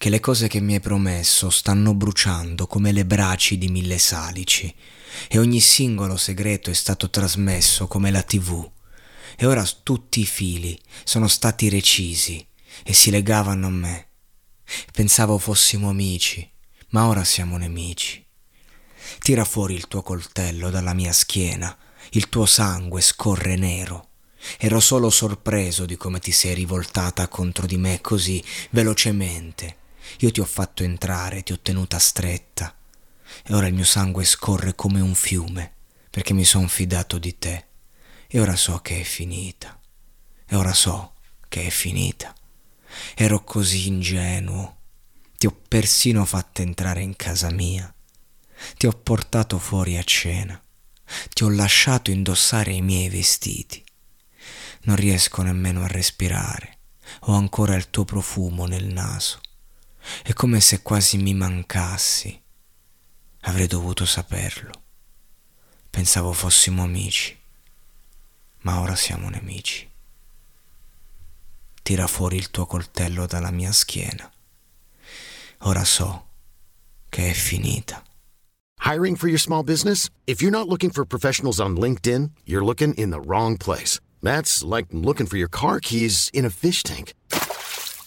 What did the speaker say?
che le cose che mi hai promesso stanno bruciando come le braci di mille salici e ogni singolo segreto è stato trasmesso come la tv e ora tutti i fili sono stati recisi e si legavano a me. Pensavo fossimo amici, ma ora siamo nemici. Tira fuori il tuo coltello dalla mia schiena, il tuo sangue scorre nero. Ero solo sorpreso di come ti sei rivoltata contro di me così velocemente. Io ti ho fatto entrare, ti ho tenuta stretta. E ora il mio sangue scorre come un fiume, perché mi son fidato di te. E ora so che è finita. E ora so che è finita. Ero così ingenuo. Ti ho persino fatto entrare in casa mia. Ti ho portato fuori a cena. Ti ho lasciato indossare i miei vestiti. Non riesco nemmeno a respirare. Ho ancora il tuo profumo nel naso. È come se quasi mi mancassi. Avrei dovuto saperlo. Pensavo fossimo amici, ma ora siamo nemici. Tira fuori il tuo coltello dalla mia schiena. Ora so che è finita. Hiring for your small business? If you're not looking for professionals on LinkedIn, you're looking in the wrong place. That's like looking for your car keys in a fish tank.